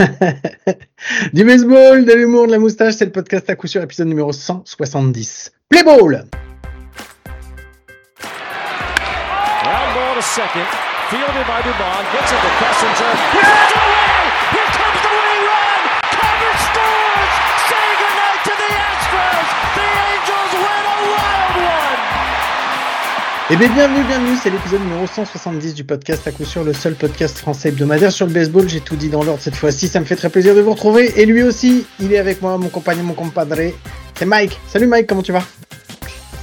du baseball, de l'humour, de la moustache, c'est le podcast à coup sûr, épisode numéro 170. Play ball! Ground ball to second. Fielded by Dubon. Gets it to Kessinger. Eh bien, bienvenue, bienvenue, c'est l'épisode numéro 170 du podcast à coup sûr, le seul podcast français hebdomadaire sur le baseball. J'ai tout dit dans l'ordre cette fois-ci, ça me fait très plaisir de vous retrouver. Et lui aussi, il est avec moi, mon compagnon, mon compadre, c'est Mike. Salut Mike, comment tu vas?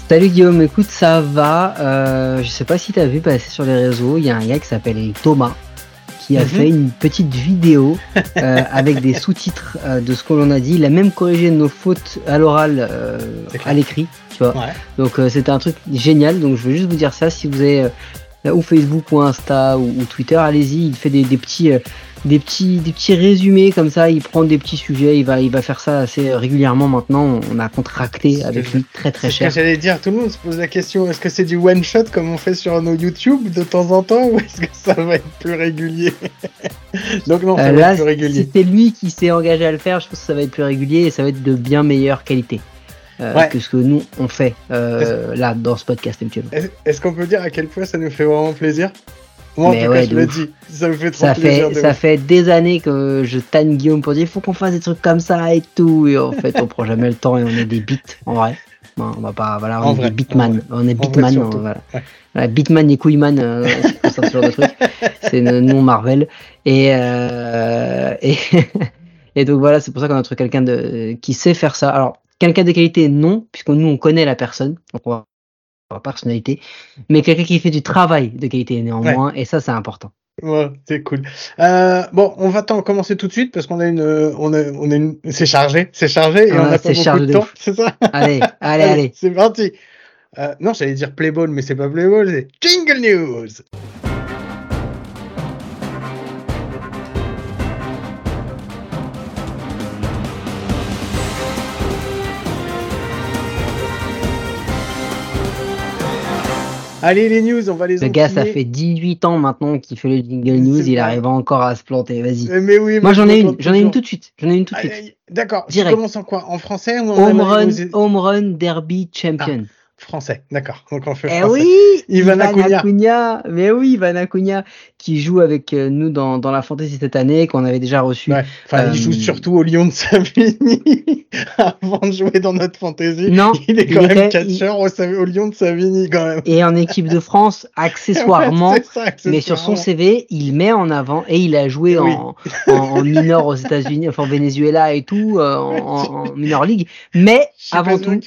Salut Guillaume, écoute, ça va. Euh, je sais pas si tu as vu passer sur les réseaux, il y a un gars qui s'appelle Thomas qui a Mhm. fait une petite vidéo euh, avec des sous-titres euh, de ce que l'on a dit. Il a même corrigé nos fautes à l'oral euh, à l'écrit, tu vois. Ouais. Donc euh, c'était un truc génial. Donc je veux juste vous dire ça. Si vous avez euh, ou Facebook ou Insta ou, ou Twitter, allez-y. Il fait des, des petits, euh, des petits, des petits résumés comme ça. Il prend des petits sujets. Il va, il va faire ça assez régulièrement maintenant. On a contracté avec lui très très C'est ce que cher. j'allais dire, tout le monde se pose la question, est-ce que c'est du one shot comme on fait sur nos YouTube de temps en temps ou est-ce que ça va être plus régulier? Donc non, ça va être plus régulier. lui qui s'est engagé à le faire, je pense que ça va être plus régulier et ça va être de bien meilleure qualité euh, Ouais. que ce que nous on fait euh, là dans ce podcast actuellement. Est- Est-ce qu'on peut dire à quel point ça nous fait vraiment plaisir? Moi, en Mais tout ouais, cas, je le dis, ça me fait trop Ça plaisir. fait, de ça ouf. fait des années que je tanne Guillaume pour dire il faut qu'on fasse des trucs comme ça et tout. Et en fait, on prend jamais le temps et on est des beats en vrai. Non, on va pas, voilà, En on est vrai, beatman. On est surtout. on- voilà. Ouais. Voilà, beatman et couilleman, euh, c'est ce genre de truc. C'est le nom Marvel. Et, euh, et, et donc voilà, c'est pour ça qu'on a trouvé quelqu'un de, qui sait faire ça. Alors, quelqu'un de qualité, non, puisque nous, on connaît la personne. Donc, on va, la personnalité. Mais quelqu'un qui fait du travail de qualité néanmoins. Et ça, c'est important. Ouais, c'est cool. Euh, bon, on va t'en commencer tout de suite parce qu'on a une, on a, on a une, c'est chargé, c'est chargé et on a pas beaucoup de de temps, c'est ça? Allez, allez, allez. c'est parti. Euh, non, j'allais dire Playball, mais c'est pas Playball, c'est Jingle News. Allez les news, on va les Le gars, ça fait 18 ans maintenant qu'il fait le jingle news, il arrive encore à se planter, vas-y. Euh, Mais oui, Moi j'en je ai une, j'en ai une tout de suite, j'en ai une tout de suite. D'accord. Tu Direct. commences en quoi? En français ou en Home Amérique- run, home run derby champion. Français, d'accord. Donc on fait eh français. oui, Ivan Acuna. Acuna. mais oui, Ivan Acuna qui joue avec euh, nous dans, dans la fantasy cette année, qu'on avait déjà reçu. Ouais. Enfin, Euh, il joue surtout au Lyon de Savigny avant de jouer dans notre fantasy. Non, il est il quand même était- catcheur au, Lyon de Savigny quand même. Et en équipe de France, accessoirement. Ouais, Mais sur son. CV, il met en avant et il a joué Oui. en, en, en minor aux États-Unis, enfin au Venezuela et tout, euh, en, en- en minor league. Mais avant tout,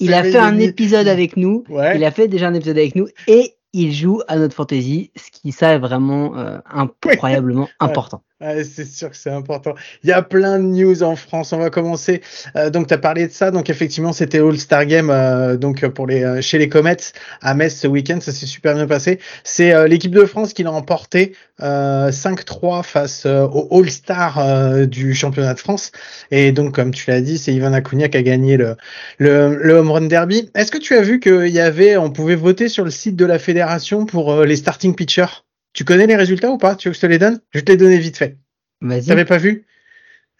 il a fait un mis- épisode avec nous. Ouais. Il a fait déjà un épisode avec nous et il joue à notre fantasy, ce qui ça est vraiment euh, incroyablement important. Ouais, c'est sûr que c'est important. Il y a plein de news en France. On va commencer. Euh, donc, tu as parlé de ça. Donc, effectivement, c'était All-Star Game euh, donc pour les, euh, chez les Comets à Metz ce week-end. Ça s'est super bien passé. C'est euh, l'équipe de France qui l'a emporté euh, 5-3 face euh, au All-Star euh, du championnat de France. Et donc, comme tu l'as dit, c'est Ivan Acuna qui a gagné le, le, le Home Run Derby. Est-ce que tu as vu qu'il y avait, on pouvait voter sur le site de la fédération pour euh, les starting pitchers? Tu connais les résultats ou pas? Tu veux que je te les donne? Je vais te les donner vite fait. Vas-y. T'avais pas vu?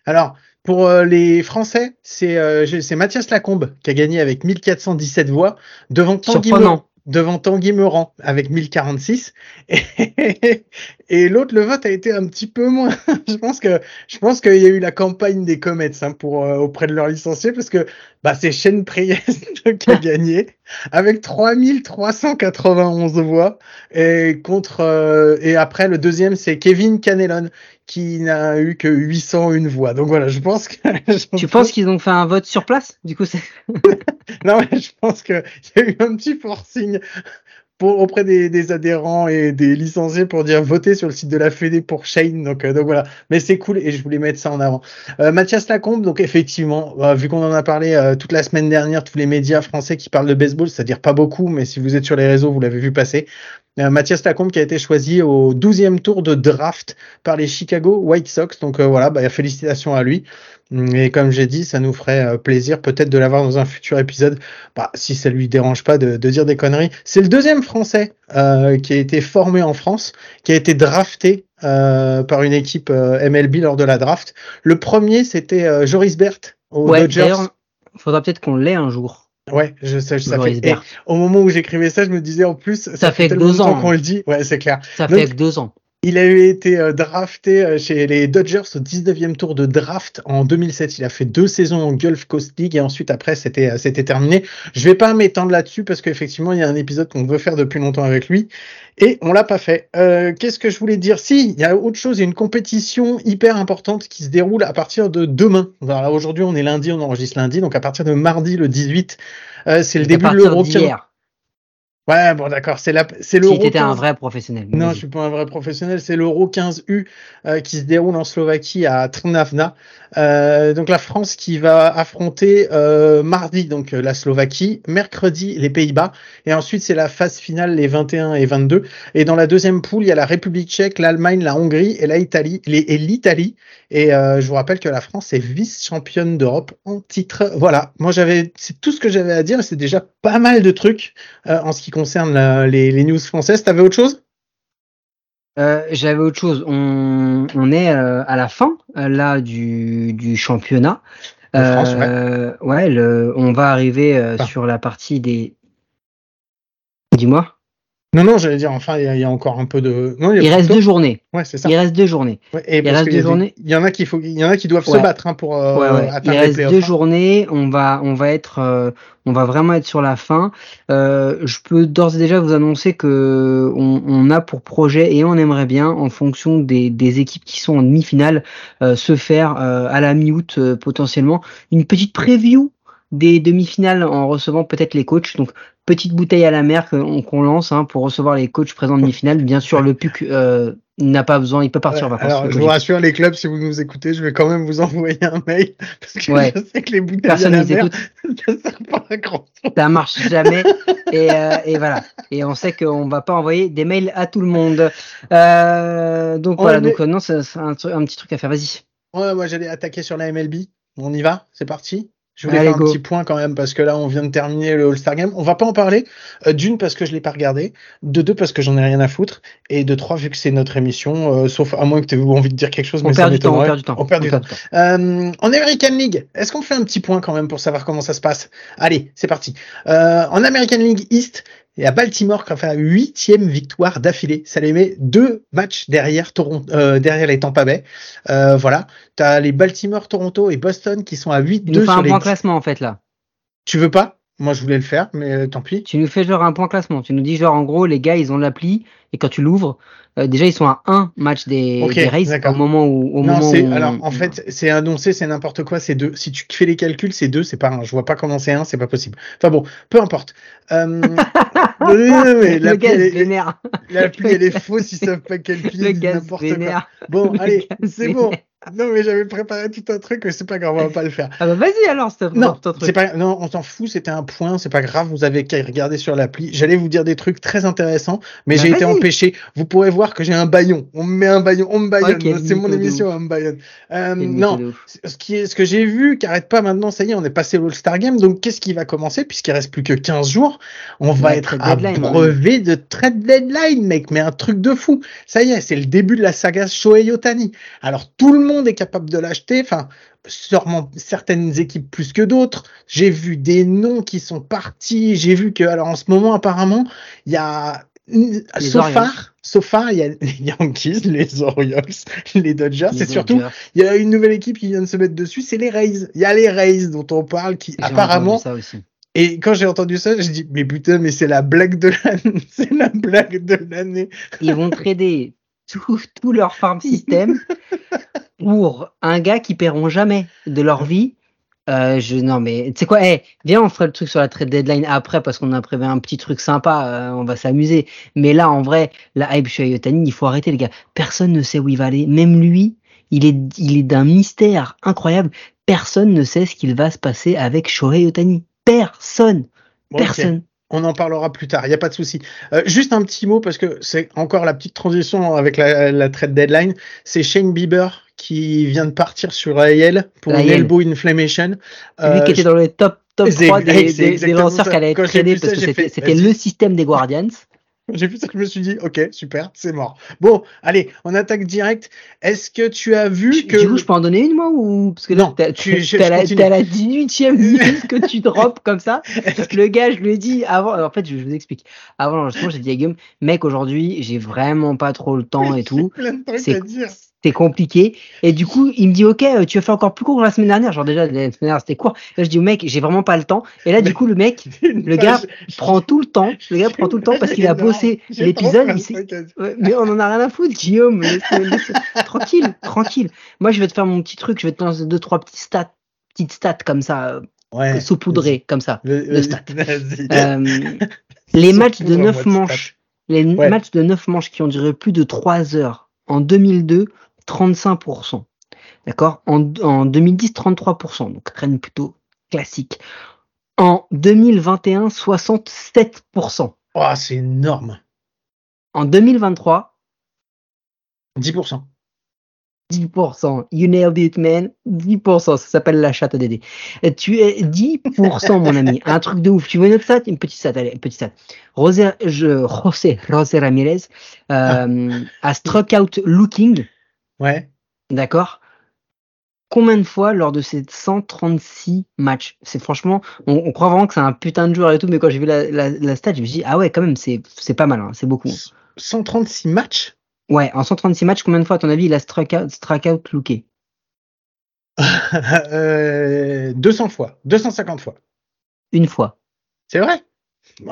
Alors, pour euh, les Français, c'est euh, c'est Mathias Lacombe qui a gagné avec 1417 voix devant Tanguy. Meurant, devant Tanguy Meurant avec 1046 et, et l'autre le vote a été un petit peu moins. je pense que je pense qu'il y a eu la campagne des Comets hein, pour euh, auprès de leurs licenciés parce que bah c'est Shane Priest qui a gagné avec 3391 voix et contre euh, et après le deuxième c'est Kevin Canelon qui n'a eu que 801 voix. Donc voilà, je pense que je Tu penses qu'ils ont fait un vote sur place Du coup, c'est non, mais je pense qu'il y a eu un petit forcing pour, auprès des, des adhérents et des licenciés pour dire votez sur le site de la Fédé pour Shane. Donc, euh, donc voilà. Mais c'est cool et je voulais mettre ça en avant. Euh, Mathias Lacombe, donc effectivement, euh, vu qu'on en a parlé euh, toute la semaine dernière, tous les médias français qui parlent de baseball, c'est-à-dire pas beaucoup, mais si vous êtes sur les réseaux, vous l'avez vu passer. Euh, Mathias Lacombe qui a été choisi au 12e tour de draft par les Chicago White Sox. Donc voilà, bah, félicitations à lui. Et comme j'ai dit, ça nous ferait euh, plaisir peut-être de l'avoir dans un futur épisode, bah, si ça lui dérange pas de, de dire des conneries. C'est le deuxième Français euh, qui a été formé en France, qui a été drafté euh, par une équipe euh, MLB lors de la draft. Le premier, c'était Joris Bert aux Ouais, Dodgers. d'ailleurs, faudra peut-être qu'on l'ait un jour. Ouais, je sais, ça Joris fait. Bert. et au moment où j'écrivais ça, je me disais en plus, ça, Ça fait deux ans. qu'on le dit. Ouais, c'est clair. Ça Donc- fait deux ans. Il a été euh, drafté euh, chez les Dodgers au 19e tour de draft en 2007. Il a fait deux saisons en Gulf Coast League et ensuite après c'était euh, c'était terminé. Je vais pas m'étendre là-dessus parce qu'effectivement il y a un épisode qu'on veut faire depuis longtemps avec lui et on l'a pas fait. Euh, Qu'est-ce que je voulais dire? Si, il y a autre chose, il y a une compétition hyper importante qui se déroule à partir de demain. Alors, Aujourd'hui on est lundi, on enregistre lundi, donc à partir de mardi le 18, euh, c'est le début de l'Euro. Ouais, bon d'accord, c'est la c'est si l'Euro. t'étais un 15. vrai professionnel. Non, je suis pas un vrai professionnel. C'est l'Euro 15U euh, qui se déroule en Slovaquie à Trnavna. Euh, donc la France qui va affronter euh, mardi donc la Slovaquie, mercredi les Pays-Bas et ensuite c'est la phase finale les 21 et 22. Et dans la deuxième poule il y a la République Tchèque, l'Allemagne, la Hongrie et la Italie les- et l'Italie. Et je vous rappelle que la France est vice-championne d'Europe en titre. Voilà, moi j'avais c'est tout ce que j'avais à dire. C'est déjà pas mal de trucs en ce qui concerne la- les, les news françaises. T'avais autre chose? Euh, J'avais autre chose. On, on est euh, à la fin euh, là du, du championnat. France, Euh, ouais, le, on va arriver euh, Ah. sur la partie des. Dis-moi. Non, non, j'allais dire, enfin, il y, a- il y a encore un peu de. Non, il, Il reste de deux journées. Ouais, c'est ça. Il reste deux journées. Ouais, et il reste deux journées. Il y en a qui faut, il y en a qui doivent se battre hein, pour euh, Ouais. Il atteindre les reste deux journées. On va, on va être, euh, on va vraiment être sur la fin. Euh, je peux d'ores et déjà vous annoncer que on, on a pour projet et on aimerait bien, en fonction des, des équipes qui sont en demi-finale, euh, se faire à la mi-août potentiellement une petite preview des demi-finales en recevant peut-être les coachs. Donc petite bouteille à la mer qu'on lance hein, pour recevoir les coachs présents en demi-finale. Bien sûr, le PUC euh, n'a pas besoin, il peut partir en Ouais, vacances. alors, je vous rassure, les clubs, si vous nous écoutez, je vais quand même vous envoyer un mail parce que Ouais. je sais que les bouteilles Personne à la mer, ça sert pas à grand chose. ça marche jamais et, euh, et voilà et on sait qu'on va pas envoyer des mails à tout le monde euh, donc voilà donc non c'est un, un petit truc à faire vas-y Ouais, moi, j'allais attaquer sur la MLB. On y va C'est parti je voulais Allez, faire un go. petit point quand même parce que là on vient de terminer le All-Star Game. On va pas en parler. Euh, D'une parce que je l'ai pas regardé, de deux parce que j'en ai rien à foutre, et de trois vu que c'est notre émission. euh, sauf à moins que tu aies envie de dire quelque chose, on mais ça perd du temps on perd du temps On perd du temps. Euh, en American League, est-ce qu'on fait un petit point quand même pour savoir comment ça se passe? Allez, c'est parti. Euh, en American League East, y a Baltimore qui a fait la huitième victoire d'affilée. Ça les met deux matchs derrière Toronto, euh, derrière les Tampa Bay. Euh, voilà. T'as les Baltimore, Toronto et Boston qui sont à 8-2 tu nous fais sur un les. point classement en fait là Tu veux pas? Moi, je voulais le faire, mais euh, tant pis. tu nous fais genre un point classement tu nous dis genre en gros les gars ils ont l'appli et quand tu l'ouvres euh, déjà ils sont à un match des, Ok, des d'accord. au moment où au non, moment où alors en fait c'est annoncé, c'est n'importe quoi, c'est deux. Si tu fais les calculs, c'est deux, c'est pas un. Je vois pas comment c'est un, c'est pas possible. Enfin bon, peu importe. Euh, non, mais le elle est- vénère l'appli, elle est fausse, ils savent pas calculer, le quoi. Bon, Le allez, c'est bon. Vénère. Non, mais j'avais préparé tout un truc, mais c'est pas grave, on va pas le faire. ah bah vas-y alors c'est Non, ton truc pas, non, on s'en fout, c'était un point, c'est pas grave, vous avez qu'à regarder sur l'appli. J'allais vous dire des trucs très intéressants, mais Bah, j'ai été empêché. Vous pourrez voir que j'ai un baillon. On me met un baillon, on me baillonne. C'est mon émission, on me baillonne. Euh, non, ce qui est, ce que j'ai vu, qui arrête pas maintenant, ça y est, on est passé l'All-Star Game, donc qu'est-ce qui va commencer, puisqu'il reste plus que 15 jours, on va Ouais, être deadline, hein. brevet de trade deadline, mec, mais un truc de fou. Ça y est, c'est le début de la saga Shohei Otani. Alors, tout le monde est capable de l'acheter, enfin, sûrement certaines équipes plus que d'autres. J'ai vu des noms qui sont partis, j'ai vu que, alors en ce moment, apparemment, il y a, Les so Orioles. far, so far, il y a les Yankees, les Orioles, les Dodgers, c'est surtout il y a une nouvelle équipe qui vient de se mettre dessus, c'est les Rays. Il y a les Rays dont on parle qui apparemment entendu ça aussi et quand j'ai entendu ça, j'ai dit mais putain mais c'est la blague de l'année, c'est la blague de l'année. ils vont trader tout, tout leur farm system pour un gars qui paieront jamais de leur vie. Euh, je, non mais tu sais quoi, eh, viens on fera le truc sur la trade deadline après parce qu'on a prévu un petit truc sympa, euh, on va s'amuser. Mais là en vrai, la hype Shohei Ohtani, il faut arrêter les gars. Personne ne sait où il va aller, même lui, il est, il est d'un mystère incroyable. Personne ne sait ce qu'il va se passer avec Shohei Ohtani. Personne, ok. On en parlera plus tard, il n'y a pas de souci. Euh, juste un petit mot, parce que c'est encore la petite transition avec la, la trade deadline. C'est Shane Bieber qui vient de partir sur AEL pour une elbow inflammation. Euh, lui qui était dans le top, top 3 des, des, des lanceurs qu'elle allait traîner parce que c'était le système des Guardians. J'ai vu ça, je me suis dit, ok, super, c'est mort. Bon, allez, on attaque direct. Est-ce que tu as vu que. Du coup, je peux en donner une, moi, ou. Parce que non, tu, as, la, la 18e minute que tu drops comme ça. Parce que le gars, je lui ai dit avant. En fait, je, vous explique. Avant l'enregistrement, j'ai dit à Guillaume, mec, aujourd'hui, j'ai vraiment pas trop le temps et tout. C'est c'était compliqué. Et du coup, il me dit, OK, euh, tu as fait encore plus court la semaine dernière. Genre, déjà, la semaine dernière, c'était court. Là, je dis, mec, j'ai vraiment pas le temps. Et là, du coup, le mec, le gars prend tout le temps. Le gars prend tout le temps parce qu'il a bossé l'épisode. mais on en a rien à foutre, Guillaume. tranquille, tranquille. Moi, je vais te faire mon petit truc. Je vais te lancer deux, trois petits stats, petites stats comme ça, euh, ouais, saupoudrées, comme ça. Le, stats. Euh, les matchs de neuf manches, les matchs de neuf manches qui ont duré plus de trois heures en 2002 35%. D'accord? En, en 2010, 33%. Donc, traîne plutôt classique. En 2021, 67%. Oh, c'est énorme. En 2023, 10%. 10%. You nailed it, man. 10%. Ça s'appelle la chatte Dédé. Tu es 10%, mon ami. Un truc de ouf. Tu veux une autre stat? Une petite stat, allez, une petite stat. José, je, José, José Ramirez, euh, a struck out looking Ouais. D'accord Combien de fois lors de ces 136 matchs? C'est franchement, on, croit vraiment que c'est un putain de joueur et tout, mais quand j'ai vu la, la, stat, je me suis dit, ah ouais, quand même, c'est, pas mal, hein, c'est beaucoup. 136 matchs? Ouais, en 136 matchs, combien de fois, à ton avis, il a struck out, struck out looké? Euh, 200 fois, 250 fois. Une fois. C'est vrai?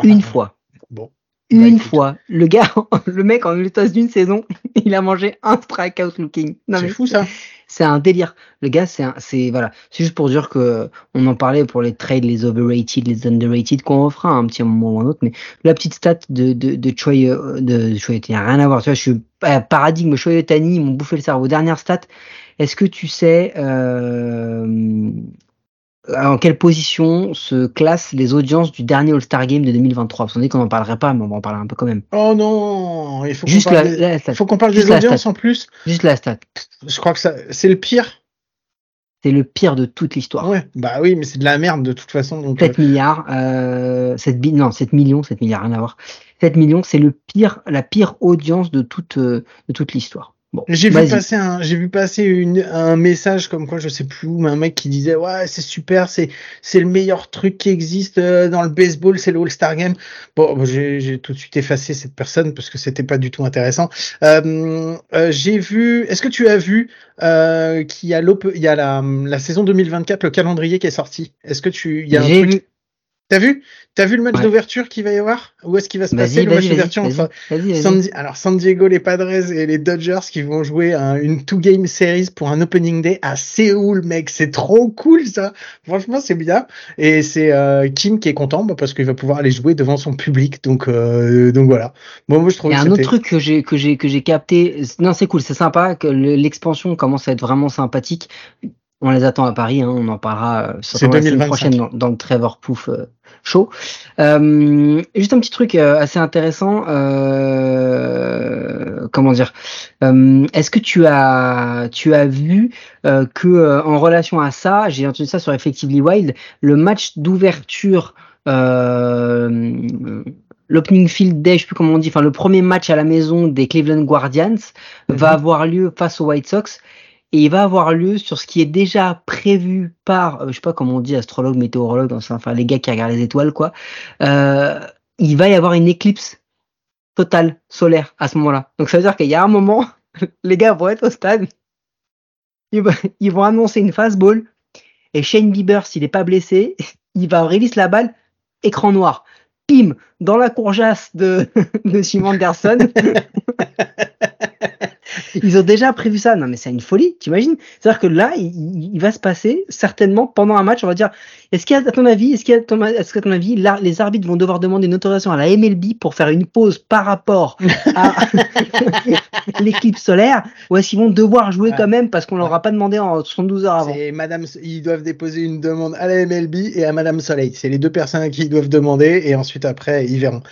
Une fois. Bon. Bah, une fois. Le gars, le mec en l'espace d'une saison, il a mangé un strikeout looking. C'est fou ça. C'est un délire. Le gars, c'est c'est voilà. C'est juste pour dire que on en parlait pour les trades, les overrated, les underrated, qu'on refera un petit moment ou un autre. Mais la petite stat de de de Choi, euh, de Choi, il n'y a rien à voir. Tu vois, je suis paradigme Choi Tani, ils m'ont bouffé le cerveau. Dernière stat. Est-ce que tu sais euh, en quelle position se classent les audiences du dernier All-Star Game de 2023 On dit qu'on n'en parlerait pas, mais on va en parler un peu quand même. Oh non Il faut qu'on parle, des... faut qu'on parle des audiences en plus. Juste la stat. Je crois que ça, c'est le pire. C'est le pire de toute l'histoire. Ouais, bah oui, mais c'est de la merde de toute façon. Donc 7 euh. milliards, euh, 7 non, 7 millions, 7 milliards, rien à voir. 7 millions, c'est le pire, la pire audience de toute, euh, de toute l'histoire j'ai vu passer un, j'ai vu passer une, un message comme quoi je sais plus où, mais un mec qui disait ouais c'est super, c'est c'est le meilleur truc qui existe euh, dans le baseball, c'est le All Star Game. Bon, j'ai tout de suite effacé cette personne parce que c'était pas du tout intéressant. Euh, euh, j'ai vu, est-ce que tu as vu euh, qu'il y a il y a la, la saison 2024, le calendrier qui est sorti? Est-ce que tu, il y a un truc. T'as vu? T'as vu le match d'ouverture qu'il va y avoir? Où est-ce qu'il va se passer le match d'ouverture entre San, alors San Diego, les Padres et les Dodgers qui vont jouer une two-game series pour un opening day à Séoul, mec. C'est trop cool ça. Franchement, c'est bien. Et c'est euh, Kim qui est content bah, parce qu'il va pouvoir aller jouer devant son public. Donc, euh, donc voilà. Bon, moi je trouve. Il y a un autre truc que j'ai que j'ai que j'ai capté. Non, c'est cool, c'est sympa que l'expansion commence à être vraiment sympathique. On les attend à Paris, hein, on en parlera euh, sur la semaine prochaine dans, dans, le Trevor Pouf euh, Show. Euh, juste un petit truc euh, assez intéressant. Euh, comment dire Est-ce que tu as tu as vu que en relation à ça, j'ai entendu ça sur Effectively Wild, le match d'ouverture. L'opening field day, je sais plus comment on dit, enfin le premier match à la maison des Cleveland Guardians va mhm. avoir lieu face aux White Sox et il va avoir lieu sur ce qui est déjà prévu par, euh, je sais pas comment on dit, astrologue, météorologue, enfin les gars qui regardent les étoiles, quoi. Euh, il va y avoir une éclipse totale solaire à ce moment-là. Donc ça veut dire qu'il y a un moment, les gars vont être au stade, ils, vont annoncer une fastball, et Shane Bieber, s'il n'est pas blessé, il va release la balle, écran noir. Pim, dans la courgeasse de, de Simon Anderson. Ils ont déjà prévu ça. Non, mais c'est une folie, t'imagines? C'est-à-dire que là, il, va se passer certainement pendant un match, on va dire, est-ce qu'il y a, à ton avis, est-ce qu'à ton avis, les arbitres vont devoir demander une autorisation à la MLB pour faire une pause par rapport à l'éclipse solaire, ou est-ce qu'ils vont devoir jouer quand même parce qu'on leur a pas demandé en 72 heures avant? Madame, ils doivent déposer une demande à la MLB et à Madame Soleil. C'est les deux personnes à qui ils doivent demander et ensuite après ils verront.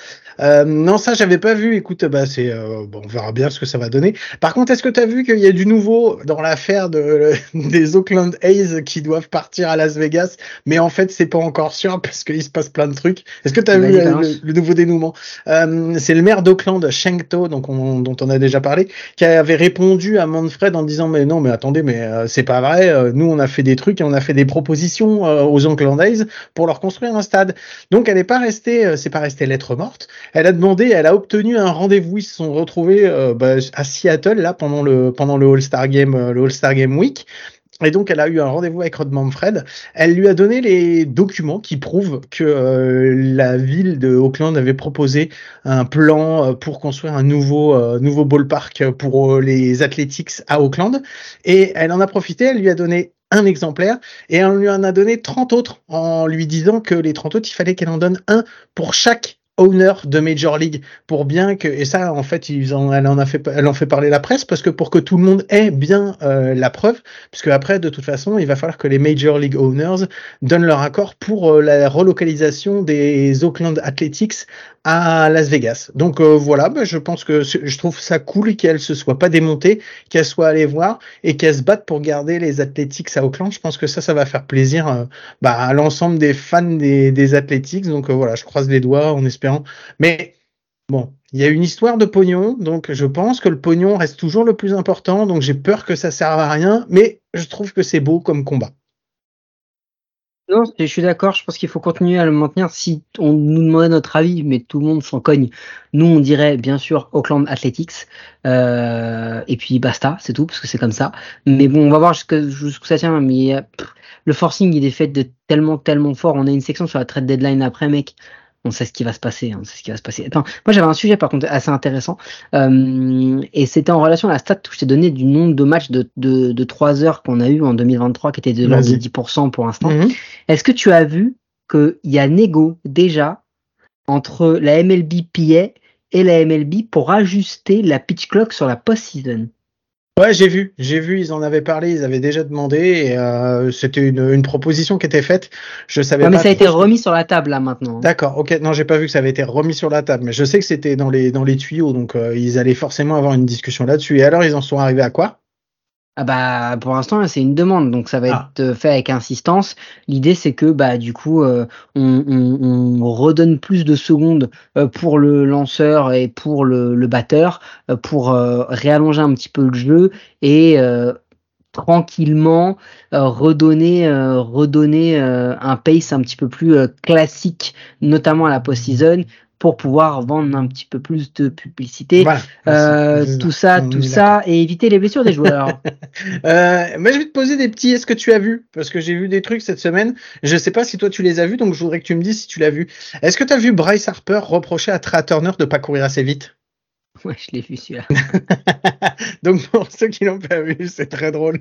Euh, non, ça j'avais pas vu. Écoute, bah c'est euh, bon, on verra bien ce que ça va donner. Par contre, est-ce que tu as vu qu'il y a du nouveau dans l'affaire de, des Oakland A's qui doivent partir à Las Vegas, mais en fait c'est pas encore sûr parce qu'il se passe plein de trucs. Est-ce que tu as vu euh, le, nouveau dénouement? Euh, C'est le maire d'Oakland, Shengto, donc on, dont on a déjà parlé, qui avait répondu à Manfred en disant mais non, mais attendez, mais euh, c'est pas vrai. Nous on a fait des trucs et on a fait des propositions aux Oakland A's pour leur construire un stade. Donc elle n'est pas restée, c'est pas resté lettre morte. Elle a demandé, elle a obtenu un rendez-vous. Ils se sont retrouvés euh, bah, à Seattle là pendant le pendant le All Star Game, euh, le All Star Game Week. Et donc, elle a eu un rendez-vous avec Rod Manfred. Elle lui a donné les documents qui prouvent que euh, la ville de Auckland avait proposé un plan pour construire un nouveau nouveau ballpark pour les Athletics à Auckland. Et elle en a profité. Elle lui a donné un exemplaire et elle lui en a donné 30 autres en lui disant que les 30 autres, il fallait qu'elle en donne un pour chaque owner de Major League pour bien que et ça en fait ils en, elle en a fait elle en fait parler la presse parce que pour que tout le monde ait bien euh, la preuve puisque après de toute façon il va falloir que les Major League owners donnent leur accord pour euh, la relocalisation des Oakland Athletics à Las Vegas. Donc euh, voilà, bah, je pense que je trouve ça cool qu'elle se soit pas démontée, qu'elle soit allée voir et qu'elle se batte pour garder les Athletics à Auckland. Je pense que ça, ça va faire plaisir euh, bah, à l'ensemble des fans des, des Athletics. Donc euh, voilà, je croise les doigts en espérant. Mais bon, il y a une histoire de pognon, donc je pense que le pognon reste toujours le plus important. Donc j'ai peur que ça serve à rien, mais je trouve que c'est beau comme combat. Non, je suis d'accord. Je pense qu'il faut continuer à le maintenir. Si on nous demandait notre avis, mais tout le monde s'en cogne, nous on dirait bien sûr Auckland Athletics. Euh, et puis basta, c'est tout, parce que c'est comme ça. Mais bon, on va voir jusqu'où ça tient. Mais le forcing il est fait de tellement tellement fort. On a une section sur la trade deadline après, mec on sait ce qui va se passer. Hein, ce qui va se passer. Attends, moi j'avais un sujet par contre assez intéressant euh, et c'était en relation à la stat que je t'ai donné du nombre de matchs de, de, de 3 heures qu'on a eu en 2023 qui était de l'ordre de 10% pour l'instant. Mhm. Est-ce que tu as vu qu'il y a négo déjà entre la MLB PA et la MLB pour ajuster la pitch clock sur la post-season? Ouais, j'ai vu, j'ai vu, ils en avaient parlé, ils avaient déjà demandé, et euh, c'était une, une, proposition qui était faite. Je savais ouais, mais ça a été remis sur la table là maintenant. D'accord, ok, non, j'ai pas vu que ça avait été remis sur la table, mais je sais que c'était dans les dans les tuyaux, donc euh, ils allaient forcément avoir une discussion là-dessus. Et alors, ils en sont arrivés à quoi? Ah bah pour l'instant c'est une demande donc ça va ah. être fait avec insistance. L'idée c'est que bah du coup euh, on, on, on, redonne plus de secondes euh, pour le lanceur et pour le, le batteur euh, pour réallonger un petit peu le jeu et tranquillement redonner redonner un pace un petit peu plus classique notamment à la post-season pour pouvoir vendre un petit peu plus de publicité. euh, tout ça, tout ça, et éviter les blessures des joueurs. euh, mais je vais te poser des petits. Est-ce que tu as vu? Parce que j'ai vu des trucs cette semaine. Je sais pas si toi tu les as vus, donc je voudrais que tu me dises si tu l'as vu. Est-ce que tu as vu Bryce Harper reprocher à Trey Turner de pas courir assez vite? Ouais, je l'ai vu celui-là. Donc pour ceux qui l'ont pas vu, c'est très drôle.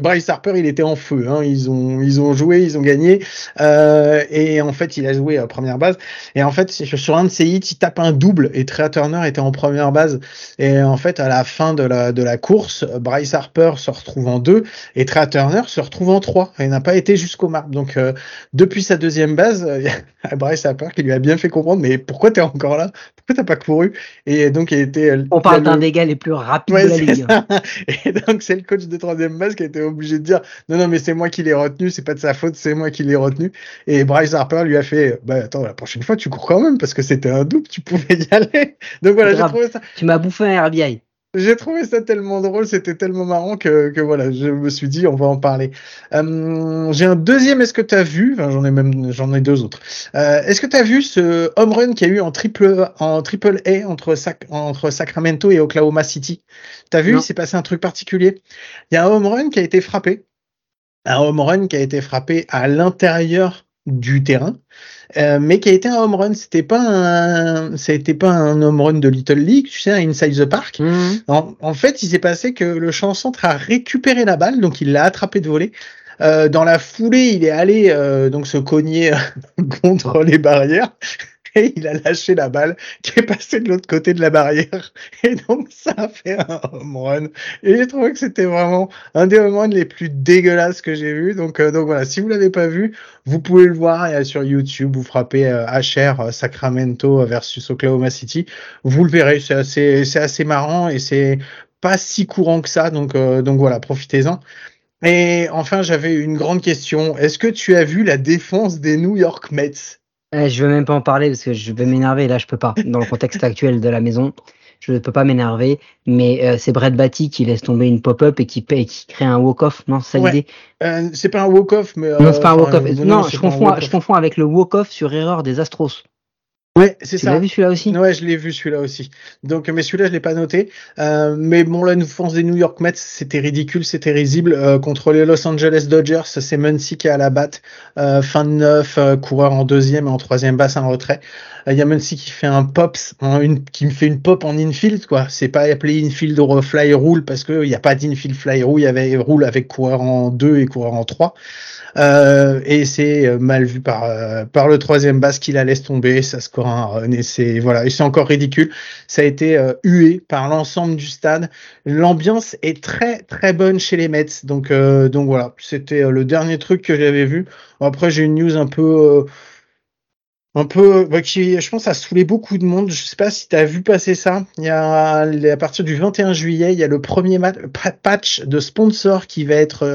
Bryce Harper, il était en feu. Hein. Ils ont ils ont joué, ils ont gagné. Euh, et en fait, il a joué à première base. Et en fait, sur un de ses hits, il tape un double. Et Trey Turner était en première base. Et en fait, à la fin de la de la course, Bryce Harper se retrouve en deux et Trey Turner se retrouve en trois. Et n'a pas été jusqu'au marque. Donc euh, depuis sa deuxième base, il Bryce Harper qui lui a bien fait comprendre. Mais pourquoi t'es encore là? Pourquoi t'as pas couru? Et donc euh, On parle d'un des gars les plus rapides de la ligue. Et donc c'est le coach de troisième base qui a été obligé de dire non non mais c'est moi qui l'ai retenu, c'est pas de sa faute, c'est moi qui l'ai retenu. Et Bryce Harper lui a fait bah attends la prochaine fois tu cours quand même parce que c'était un double, tu pouvais y aller. Donc voilà j'ai trouvé ça. Tu m'as bouffé un RBI. J'ai trouvé ça tellement drôle, c'était tellement marrant que, que, voilà, je me suis dit on va en parler. Euh, j'ai un deuxième, est-ce que tu as vu, enfin, j'en ai même j'en ai deux autres. Euh, est-ce que tu as vu ce home run qu'il y a eu en triple en triple A entre entre Sacramento et Oklahoma City? Tu as vu, il s'est passé un truc particulier. Il y a un home run qui a été frappé. Un home run qui a été frappé à l'intérieur du terrain, euh, mais qui a été un home run. C'était pas un, ça été pas un home run de Little League, tu sais, un inside the park. Mhm. En, en fait, il s'est passé que le champ centre a récupéré la balle, donc il l'a attrapé de volée. Euh, dans la foulée, il est allé euh, donc se cogner contre les barrières et il a lâché la balle qui est passée de l'autre côté de la barrière. Et donc ça a fait un home run. Et j'ai trouvé que c'était vraiment un des home runs les plus dégueulasses que j'ai vu. Donc euh, donc voilà. Si vous l'avez pas vu vous pouvez le voir. A sur YouTube vous frappez euh, HR euh, Sacramento versus Oklahoma City. Vous le verrez. C'est assez c'est assez marrant et c'est pas si courant que ça. Donc euh, donc voilà. Profitez-en. Et enfin, j'avais une grande question. Est-ce que tu as vu la défense des New York Mets? Eh, je veux même pas en parler parce que je vais m'énerver. Là, je peux pas. Dans le contexte actuel de la maison, je ne peux pas m'énerver. Mais euh, c'est Brett Batty qui laisse tomber une pop-up et qui, paie- qui crée un walk-off. Non, c'est ça Ouais. l'idée? Euh, C'est pas un walk-off, mais. Non, euh, c'est pas un enfin, walk-off. euh, Non, c'est je confonds, je confonds avec le walk-off sur erreur des Astros. Ouais, c'est Tu ça. l'as vu celui-là aussi? Ouais, je l'ai vu celui-là aussi. Donc, mais celui-là, je l'ai pas noté. Euh, mais bon, la défense des New York Mets, c'était ridicule, c'était risible. Euh, contre les Los Angeles Dodgers, c'est Muncy qui est à la batte. Euh, fin de neuf, euh, coureur en deuxième et en troisième basse, un retrait. Euh, Il y a Muncy qui fait un pops, hein, une, qui me fait une pop en infield, quoi. C'est pas appelé infield or fly rule parce que il y a pas d'infield fly rule. Il y avait rule avec coureur en deux et coureur en trois. Euh, et c'est euh, mal vu par euh, par le troisième basse qui la laisse tomber, ça score un run et c'est voilà encore ridicule. Ça a été hué par l'ensemble du stade. L'ambiance est très très bonne chez les Mets, donc donc voilà, c'était le dernier truc que j'avais vu. Après j'ai une news un peu un peu bah, qui je pense a saoulé beaucoup de monde. Je sais pas si tu as vu passer ça. Il y a à partir du 21 juillet, il y a le premier ma- pa- patch de sponsor qui va être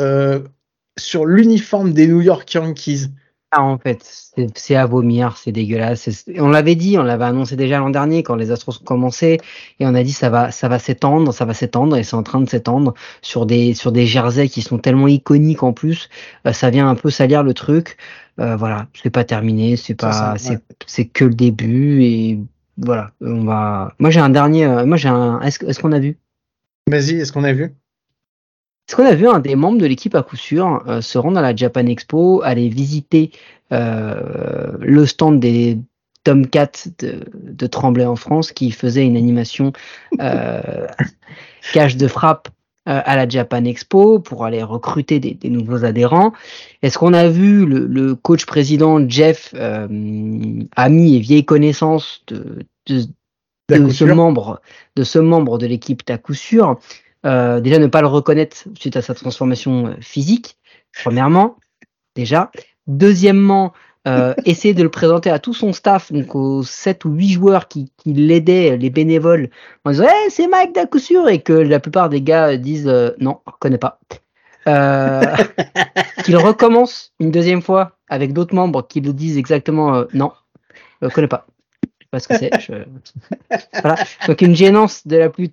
sur l'uniforme des New York Yankees. Ah, en fait, c'est c'est à vomir, c'est dégueulasse. On l'avait dit, on l'avait annoncé déjà l'an dernier quand les Astros ont commencé, et on a dit ça va, ça va s'étendre, ça va s'étendre, et c'est en train de s'étendre sur des sur des jerseys qui sont tellement iconiques en plus. Euh, ça vient un peu salir le truc. Euh, voilà, c'est pas terminé, c'est pas, c'est ouais. c'est que le début, et voilà, on va. Moi j'ai un dernier, euh, moi j'ai un. Est-ce qu'on a vu? Vas-y, est-ce qu'on a vu? Est-ce qu'on a vu un des membres de l'équipe à coup sûr euh, se rendre à la Japan Expo, aller visiter euh, le stand des Tomcats de, de Tremblay en France qui faisait une animation euh, cache de frappe euh, à la Japan Expo pour aller recruter des, des nouveaux adhérents? Est-ce qu'on a vu le, le coach président Jeff, euh, ami et vieille connaissance de, de, D'à de coup ce membre de ce membre de l'équipe à coup sûr? Euh, déjà ne pas le reconnaître suite à sa transformation euh, physique premièrement déjà. Deuxièmement euh, essayer de le présenter à tout son staff donc aux 7 ou 8 joueurs qui, qui l'aidaient les bénévoles en disant hey, c'est Mike d'à coup sûr et que la plupart des gars disent euh, non on reconnaît pas. Euh, qu'il recommence une deuxième fois avec d'autres membres qui le disent exactement non je ne connais pas je sais pas ce que c'est je- voilà. Donc une gênance de la plus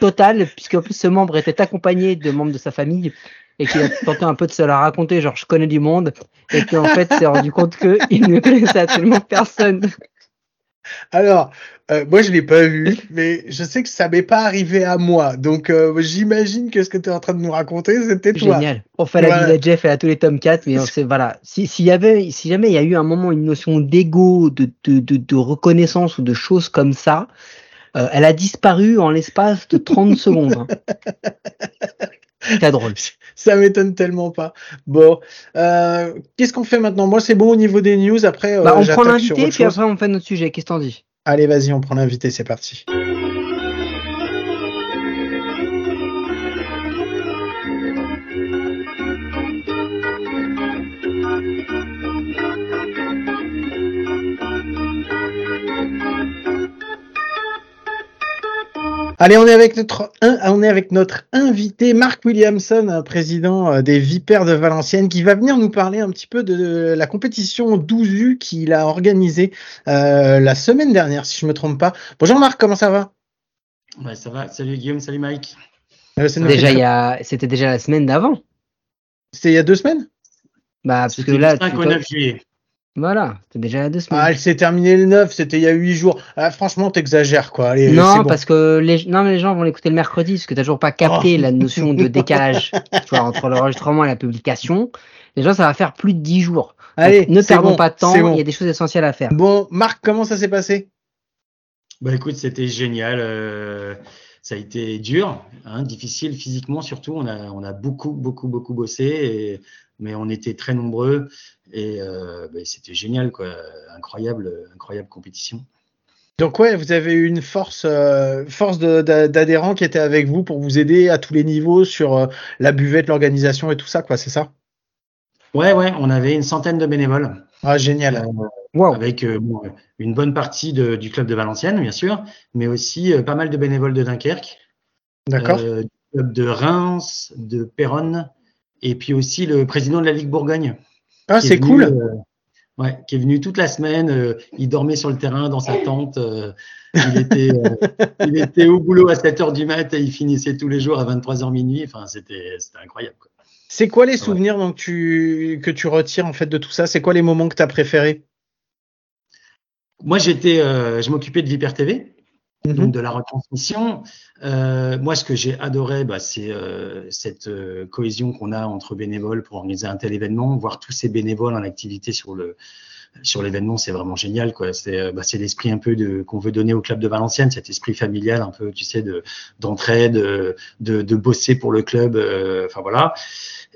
totale, puisqu'en plus ce membre était accompagné de membres de sa famille et qu'il a tenté un peu de se la raconter, genre je connais du monde, et qu'en fait s'est rendu compte qu'il ne connaissait absolument personne. Alors, euh, moi je l'ai pas vu, mais je sais que ça m'est pas arrivé à moi. Donc euh, j'imagine que ce que tu es en train de nous raconter, c'était toi. Génial. On fait la vie à Jeff et à tous les Tomcats, mais on sait, voilà. Si, s'il y avait, si jamais il y a eu un moment une notion d'ego, de, de, de, de reconnaissance ou de choses comme ça, euh, elle a disparu en l'espace de 30 secondes. hein. C'est drôle. Ça m'étonne tellement pas. Bon, euh, qu'est-ce qu'on fait maintenant? Moi c'est bon au niveau des news. Après, euh, Bah, on j'attaque prend l'invité, puis chose. après on fait notre sujet. Qu'est-ce que t'en dis? Allez, vas-y, on prend l'invité, c'est parti. Allez, on est avec notre on est avec notre invité Marc Williamson, euh, président euh, des Vipères de Valenciennes, qui va venir nous parler un petit peu de la compétition 12U qu'il a organisée euh, la semaine dernière, si je me trompe pas. Bonjour Marc, comment ça va? Ouais, ça va. Salut Guillaume, salut Mike. Euh, Déjà, il y a, c'était déjà la semaine d'avant. C'était il y a deux semaines? Bah, parce que C'était là, le 5 tu- au 9 juillet. Voilà, c'était déjà la deux semaines. Ah, elle s'est terminée le 9, c'était il y a huit jours. Ah, franchement, t'exagères quoi. Allez, non, bon. parce que les, non, mais les gens vont l'écouter le mercredi, parce que t'as toujours pas capté Oh. la notion de décalage, tu vois, entre l'enregistrement et la publication. Les gens, ça va faire plus de 10 jours. Allez, ne perdons bon, pas de temps, bon. il y a des choses essentielles à faire. Bon, Marc, comment ça s'est passé? Bah écoute, c'était génial. euh, ça a été dur, hein, difficile physiquement surtout. On a, on a beaucoup, beaucoup, beaucoup bossé, et- mais on était très nombreux et euh, bah, c'était génial, quoi. Incroyable, incroyable compétition. Donc ouais, vous avez eu une force, euh, force d'adhérents qui était avec vous pour vous aider à tous les niveaux sur euh, la buvette, l'organisation et tout ça, quoi, c'est ça? Ouais, ouais, on avait une centaine de bénévoles. Ah, génial. Euh, Wow. avec euh, bon, une bonne partie de- du club de Valenciennes, bien sûr, mais aussi euh, pas mal de bénévoles de Dunkerque, D'accord. euh, du club de Reims, de Péronne, et puis aussi le président de la Ligue Bourgogne. Ah, c'est cool. euh, ouais, qui est venu toute la semaine. euh, il dormait sur le terrain dans sa tente. euh, il, était, euh, il était au boulot à 7 heures du mat et il finissait tous les jours à 23 heures minuit. Enfin, c'était c'était incroyable. C'est quoi les souvenirs donc tu que tu retires en fait de tout ça? C'est quoi les moments que tu as préférés? Moi, j'étais, euh, je m'occupais de Viper TV. Mhm. donc de la retransmission. Euh, moi, ce que j'ai adoré, bah, c'est euh, cette euh, cohésion qu'on a entre bénévoles pour organiser un tel événement, voir tous ces bénévoles en activité sur le sur l'événement, c'est vraiment génial. quoi. C'est bah, l'esprit un peu qu'on veut donner au club de Valenciennes, cet esprit familial, un peu, tu sais, de d'entraide, de, de de bosser pour le club. Enfin voilà.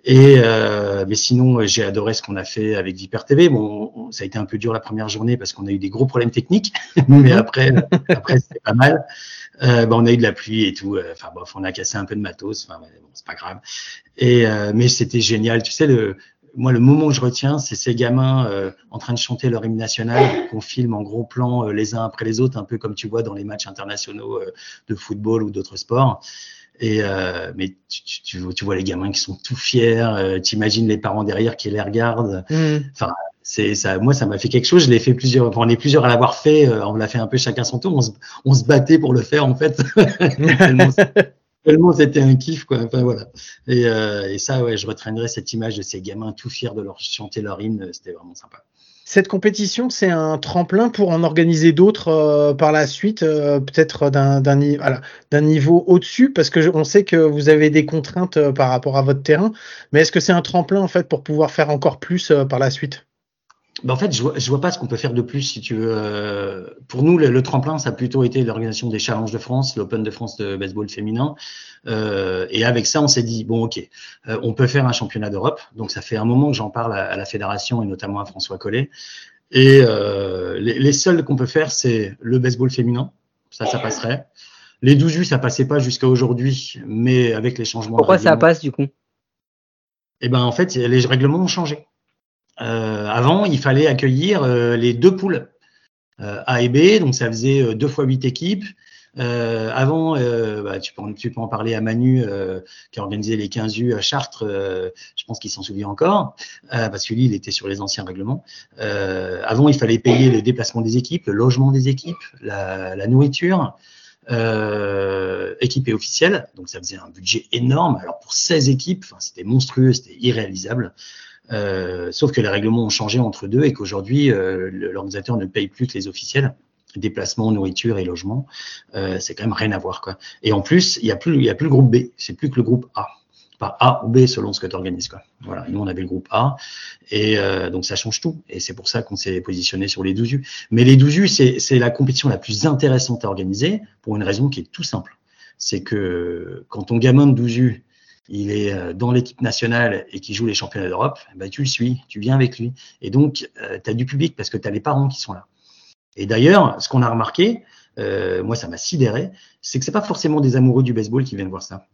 Et euh, mais sinon, j'ai adoré ce qu'on a fait avec Viper TV. Bon, on- ça a été un peu dur la première journée parce qu'on a eu des gros problèmes techniques, mais après, après c'était pas mal. Euh, bah, on a eu de la pluie et tout. euh, Enfin bref, on a cassé un peu de matos. Enfin, bon, c'est pas grave. Et euh, mais c'était génial. Tu sais, le, moi, le moment que je retiens, c'est ces gamins euh, en train de chanter leur hymne national qu'on filme en gros plan euh, les uns après les autres, un peu comme tu vois dans les matchs internationaux euh, de football ou d'autres sports. Et euh, mais tu, tu, tu vois- tu les gamins qui sont tout fiers. Euh, T'imagines les parents derrière qui les regardent. Mhm. C'est ça. Moi, ça m'a fait quelque chose. Je l'ai fait plusieurs. Enfin, on est plusieurs à l'avoir fait. euh, on l'a fait un peu chacun son tour. On se, on se battait pour le faire en fait. tellement tellement c'était un kiff quoi. Enfin voilà. Et, euh, et ça, ouais, je retraînerai cette image de ces gamins tout fiers de leur chanter leur hymne. C'était vraiment sympa. Cette compétition, c'est un tremplin pour en organiser d'autres euh, par la suite, euh, peut-être d'un niveau au-dessus, parce que on sait que vous avez des contraintes euh, par rapport à votre terrain. Mais est-ce que c'est un tremplin en fait pour pouvoir faire encore plus par la suite? Ben, en fait, je vois, je vois pas ce qu'on peut faire de plus, si tu veux. Euh, pour nous, le, le tremplin, ça a plutôt été l'organisation des Challenges de France, l'Open de France de baseball féminin. Euh, et avec ça, on s'est dit bon, ok, euh, on peut faire un championnat d'Europe. Donc, ça fait un moment que j'en parle à, à la fédération et notamment à François Collet. Et euh, les, les seuls qu'on peut faire, c'est le baseball féminin. Ça, ça passerait. Les 12 U, ça passait pas jusqu'à aujourd'hui, mais avec les changements. Pourquoi ça passe du coup? Eh ben en fait, les règlements ont changé. Euh, avant, il fallait accueillir euh, les deux poules euh, A et B, donc ça faisait deux fois huit équipes. Euh, avant, euh, bah, tu, peux en, tu peux en parler à Manu euh, qui a organisé les 15 U à Chartres. je pense qu'il s'en souvient encore parce que lui, il était sur les anciens règlements. Avant, il fallait payer le déplacement des équipes, le logement des équipes, la, la nourriture. Équipée officielle, donc ça faisait un budget énorme. Alors pour 16 équipes, c'était monstrueux, c'était irréalisable. Euh, sauf que les règlements ont changé entre deux et qu'aujourd'hui, euh, l'organisateur ne paye plus que les officiels, déplacement, nourriture et logement. Euh, c'est quand même rien à voir. Quoi. Et en plus, il n'y a, plus- a plus le groupe B, c'est plus que le groupe A. Pas A ou B selon ce que tu organises. Quoi. Voilà, nous, on avait le groupe A. Et donc, ça change tout. Et c'est pour ça qu'on s'est positionné sur les 12 U. Mais les 12 U, c'est la compétition la plus intéressante à organiser pour une raison qui est tout simple. C'est que quand ton gamin de 12 U, il est euh, dans l'équipe nationale et qui joue les championnats d'Europe, bah, tu le suis, tu viens avec lui. Et donc, euh, tu as du public parce que tu as les parents qui sont là. Et d'ailleurs, ce qu'on a remarqué, euh, moi ça m'a sidéré, c'est que c'est pas forcément des amoureux du baseball qui viennent voir ça.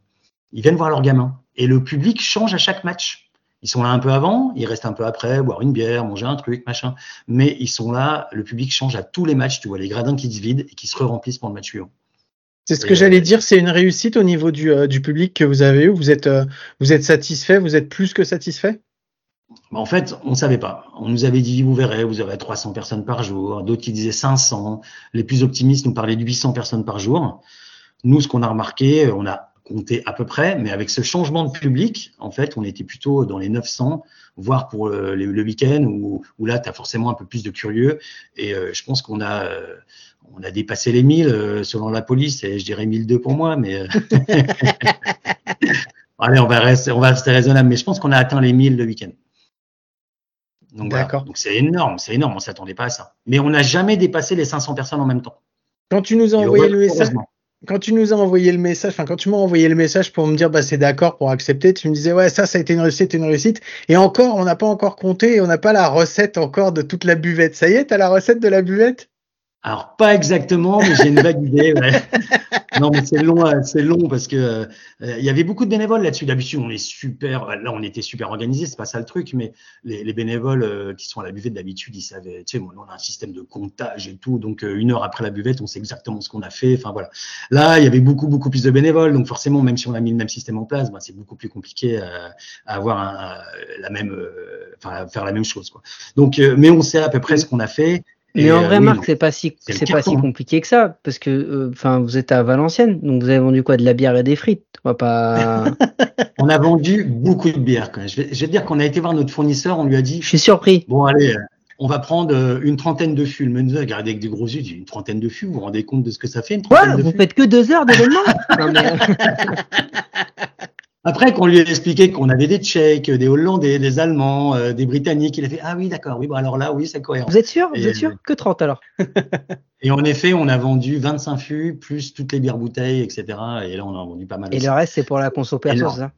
Ils viennent voir leurs gamins. Et le public change à chaque match. Ils sont là un peu avant, ils restent un peu après, boire une bière, manger un truc, machin. Mais ils sont là, le public change à tous les matchs. Tu vois les gradins qui se vident et qui se re-remplissent pour le match suivant. C'est ce que j'allais euh, dire, c'est une réussite au niveau du, euh, du public que vous avez eu. Vous êtes, euh, vous êtes satisfait, vous êtes plus que satisfait? Bah, En fait, on ne savait pas. On nous avait dit, vous verrez, vous aurez 300 personnes par jour. D'autres qui disaient 500. Les plus optimistes nous parlaient de 800 personnes par jour. Nous, ce qu'on a remarqué, on a compté à peu près, mais avec ce changement de public, en fait, on était plutôt dans les 900, voire pour le, le week-end, où, où là, tu as forcément un peu plus de curieux. Et euh, je pense qu'on a, euh, on a dépassé les 1000 euh, selon la police, et je dirais 1002 pour moi, mais... euh, Allez, on va, rester, on va rester raisonnable, mais je pense qu'on a atteint les 1000 le week-end. Donc voilà. Donc c'est énorme, c'est énorme, on s'attendait pas à ça. Mais on n'a jamais dépassé les 500 personnes en même temps. Quand tu nous as envoyé le message. Quand tu nous as envoyé le message, enfin quand tu m'as envoyé le message pour me dire bah c'est d'accord pour accepter, tu me disais ouais ça ça a été une réussite, une réussite. Et encore, on n'a pas encore compté on n'a pas la recette encore de toute la buvette. Ça y est, t'as la recette de la buvette? Alors pas exactement, mais j'ai une vague idée. ouais. Non, mais c'est long, euh, c'est long parce que euh, il y avait beaucoup de bénévoles là-dessus. D'habitude, on est super. Là, on était super organisés, c'est pas ça le truc, mais les, les bénévoles euh, qui sont à la buvette d'habitude, ils savaient. Tu sais, moi, on a un système de comptage et tout, donc euh, une heure après la buvette, on sait exactement ce qu'on a fait. Enfin voilà. Là, il y avait beaucoup, beaucoup plus de bénévoles, donc forcément, même si on a mis le même système en place, bah, c'est beaucoup plus compliqué euh, à avoir un- la même, enfin, à faire la même chose, quoi. Donc, euh, mais on sait à peu près ce qu'on a fait. Mais Et, en euh, vrai, oui, Marc, c'est pas si c'est pas si carton. compliqué que ça, parce que euh, enfin vous êtes à Valenciennes, donc vous avez vendu quoi, de la bière et des frites? On va pas. On a vendu beaucoup de. Quand même. Je, vais, je vais te dire qu'on a été voir notre fournisseur, on lui a dit Je suis surpris. bon allez, on va prendre euh, une trentaine de fûts. Le menu regardez avec des gros yeux, dit une trentaine de fûts. Vous vous rendez compte de ce que ça fait une Quoi trentaine de Vous fûts? faites que deux heures d'événement Après qu'on lui a expliqué qu'on avait des Tchèques, des Hollandais, des Allemands, euh, des Britanniques, il a fait ah oui d'accord, oui bon alors là oui c'est cohérent. vous êtes sûr? Vous êtes sûr? Que 30 alors? Et en effet on a vendu 25 fûts plus toutes les bières bouteilles etc. Et là on en a vendu pas mal. Et aussi. le reste c'est pour la conso perso, Énorme. c'est ça?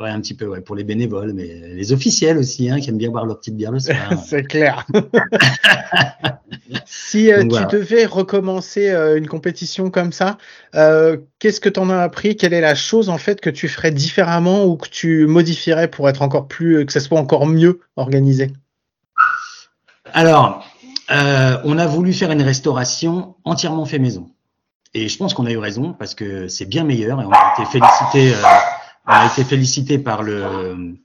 Ouais un petit peu ouais pour les bénévoles, mais les officiels aussi hein, qui aiment bien boire leur petite bière le soir. C'est clair. si euh, tu voilà. devais recommencer euh, une compétition comme ça, euh, qu'est-ce que tu en as appris? Quelle est la chose en fait que tu ferais différemment ou que tu modifierais pour être encore plus, que ça soit encore mieux organisé? Alors, on a voulu faire une restauration entièrement fait maison. Et je pense qu'on a eu raison parce que c'est bien meilleur et on a été félicité, a été félicité par le,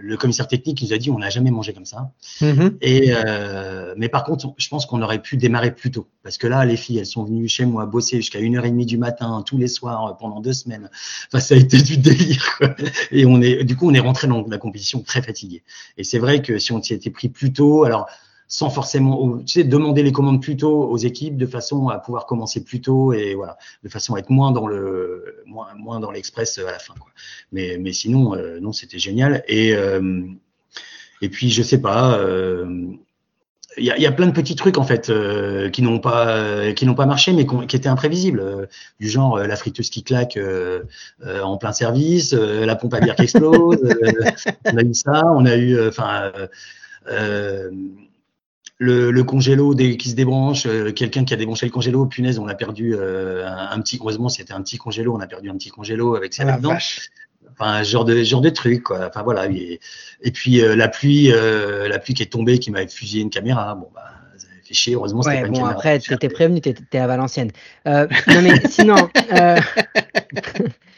le commissaire technique qui nous a dit on n'a jamais mangé comme ça. Mhm. Et euh, mais par contre, je pense qu'on aurait pu démarrer plus tôt parce que là, les filles, elles sont venues chez moi bosser jusqu'à une heure et demie du matin tous les soirs pendant deux semaines. Enfin, ça a été du délire. Quoi. Et on est, du coup, on est rentré dans la compétition très fatigué. Et c'est vrai que si on s'y était pris plus tôt, alors sans forcément, tu sais, demander les commandes plus tôt aux équipes de façon à pouvoir commencer plus tôt et voilà, de façon à être moins dans le, moins, moins dans l'express à la fin. Quoi. Mais, mais sinon, euh, non, c'était génial. Et euh, et puis, je sais pas. euh, il y, a, plein de petits trucs en fait euh, qui n'ont pas euh, qui n'ont pas marché mais qui étaient imprévisibles euh, du genre euh, la friteuse qui claque euh, euh, en plein service euh, la pompe à bière qui explose euh, on a eu ça on a eu euh, enfin euh, euh, le, le congélo qui se débranche, euh, quelqu'un qui a débranché le congélo, punaise, on a perdu euh, un, un petit, heureusement c'était un petit congélo, on a perdu un petit congélo avec ça Ah, la là-dedans vache. enfin genre de genre de truc quoi enfin voilà et, et puis euh, la pluie euh, la pluie qui est tombée qui m'a fusillé une caméra bon bah ça fait chier heureusement c'était Ouais, pas une bon, caméra après, t'étais prévenu, t'étais t'es à Valenciennes. Euh, non, mais sinon, euh...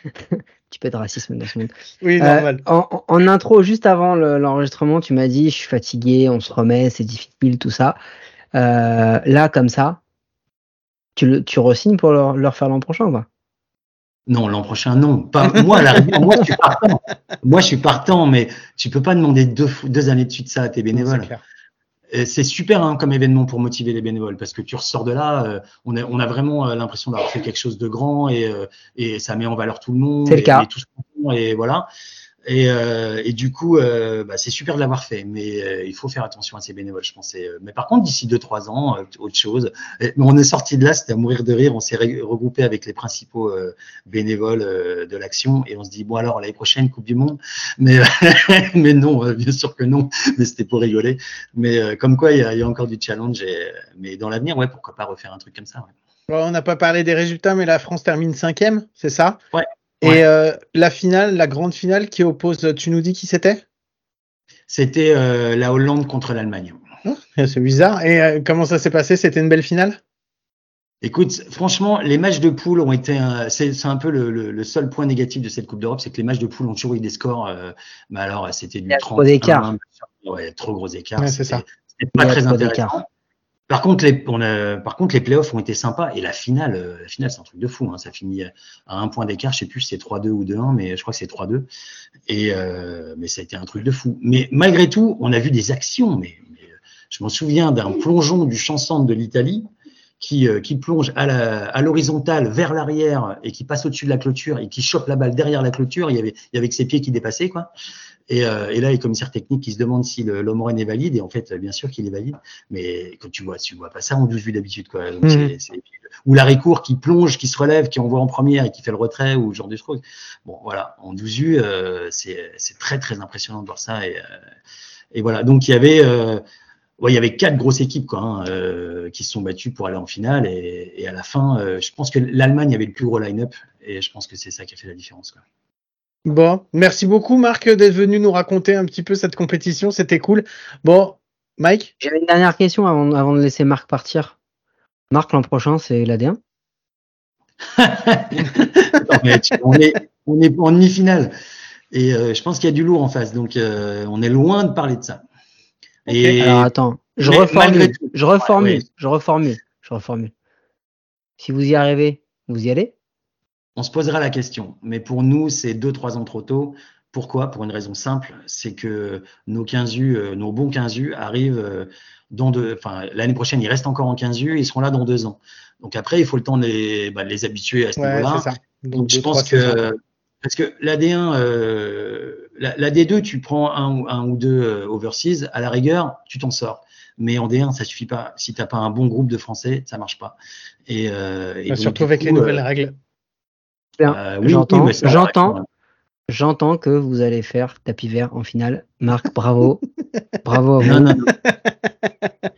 tu peux être racisme dans ce monde. Oui, Euh, normal. en, en- en intro, juste avant le- l'enregistrement, tu m'as dit, je suis fatigué, on se remet, c'est difficile, tout ça. Euh, là, comme ça, tu, le, tu re-signes pour leur, leur faire l'an prochain, quoi. non l'an prochain non pas moi la moi je suis partant moi je suis partant mais tu peux pas demander deux deux années de suite ça à tes bénévoles. Et c'est super hein, comme événement pour motiver les bénévoles parce que tu ressors de là, euh, on, a, on a vraiment euh, l'impression d'avoir fait quelque chose de grand et, euh, et ça met en valeur tout le monde. C'est le et, cas. Et, tous contents, et voilà. Et, euh, et du coup, euh, bah, c'est super de l'avoir fait, mais euh, il faut faire attention à ces bénévoles, je pense. Et, euh, mais par contre, d'ici deux trois ans, euh, autre chose. Et- mais on est sorti de là, c'était à mourir de rire. On s'est regroupé avec les principaux euh, bénévoles euh, de l'action et on se dit bon alors l'année prochaine Coupe du Monde. Mais mais non, euh, bien sûr que non. Mais c'était pour rigoler. Mais euh, comme quoi, il y, a, il y a encore du challenge. Et, mais dans l'avenir, ouais, pourquoi pas refaire un truc comme ça. ouais. Bon, on n'a pas parlé des résultats, mais la France termine cinquième, c'est ça? Ouais. Et euh, la finale, la grande finale qui oppose, tu nous dis qui c'était? C'était euh, la Hollande contre l'Allemagne. Ah, C'est bizarre. Et euh, comment ça s'est passé? C'était une belle finale? Écoute, franchement, les matchs de poule ont été, c'est un peu le, le- le seul point négatif de cette Coupe d'Europe, c'est que les matchs de poule ont toujours eu des scores. euh, mais alors, c'était du Il y a trop 30 d'écart. Ouais, trop gros écart. Ouais, c'est C'était- ça. C'était Il pas très intéressant. Par contre, les, on a, par contre, les playoffs ont été sympas et la finale, euh, la finale, c'est un truc de fou. Hein, ça finit à un point d'écart. Je sais plus si c'est 3-2 ou 2-1, mais je crois que c'est 3-2. Et euh, mais ça a été un truc de fou. Mais malgré tout, on a vu des actions. Mais, mais, euh, je m'en souviens d'un plongeon du chanson de l'Italie qui, euh, qui plonge à la- à l'horizontale vers l'arrière et qui passe au-dessus de la clôture et qui chope la balle derrière la clôture. Il y avait, il y avait que ses pieds qui dépassaient, quoi. Et, euh, et là, les commissaires techniques qui se demandent si l'homme est valide. Et en fait, bien sûr qu'il est valide. Mais quand tu vois, tu vois pas ça en 12 vues d'habitude, quoi. Donc, Mhm. c'est- Ou l'arrêt court qui plonge, qui se relève, qui envoie en première et qui fait le retrait ou ce genre de truc. Bon, voilà. En 12 vues, euh, c'est c'est très, très impressionnant de voir ça. Et, euh, et voilà. Donc, il y avait, euh, ouais, il y avait quatre grosses équipes, quoi, hein, euh, qui se sont battues pour aller en finale. Et, et à la fin, euh, je pense que l'Allemagne avait le plus gros line-up. Et je pense que c'est ça qui a fait la différence, quoi. Bon, merci beaucoup Marc d'être venu nous raconter un petit peu cette compétition, c'était cool. Bon, Mike? J'avais une dernière question avant, avant de laisser Marc partir. Marc, l'an prochain, c'est l'AD1 Non, mais tu- on est, on est en demi-finale. Et euh, je pense qu'il y a du lourd en face. Donc, euh, on est loin de parler de ça. Et Alors attends, je mais reformule, tout- je reformule, Ouais, ouais. je reformule, je reformule. Si vous y arrivez, vous y allez? On se posera la question. Mais pour nous, c'est deux, trois ans trop tôt. Pourquoi? Pour une raison simple, c'est que nos 15 U, euh, nos bons 15 U arrivent euh, dans deux, enfin, l'année prochaine, ils restent encore en 15 U ils seront là dans deux ans. Donc après, il faut le temps de les, bah, de les habituer à ce Ouais, niveau-là. ça. Donc, je pense que parce que la D1, euh, la, la D2, tu prends un, ou- un ou deux euh, overseas, à la rigueur, tu t'en sors. Mais en D1, ça suffit pas. Si t'as pas un bon groupe de Français, ça marche pas. Et, euh, et Bah, donc, surtout avec les nouvelles euh, règles. Euh, oui, j'entends, oui, que vous allez faire tapis vert en finale. Marc, bravo, bravo à vous. Non, non, non.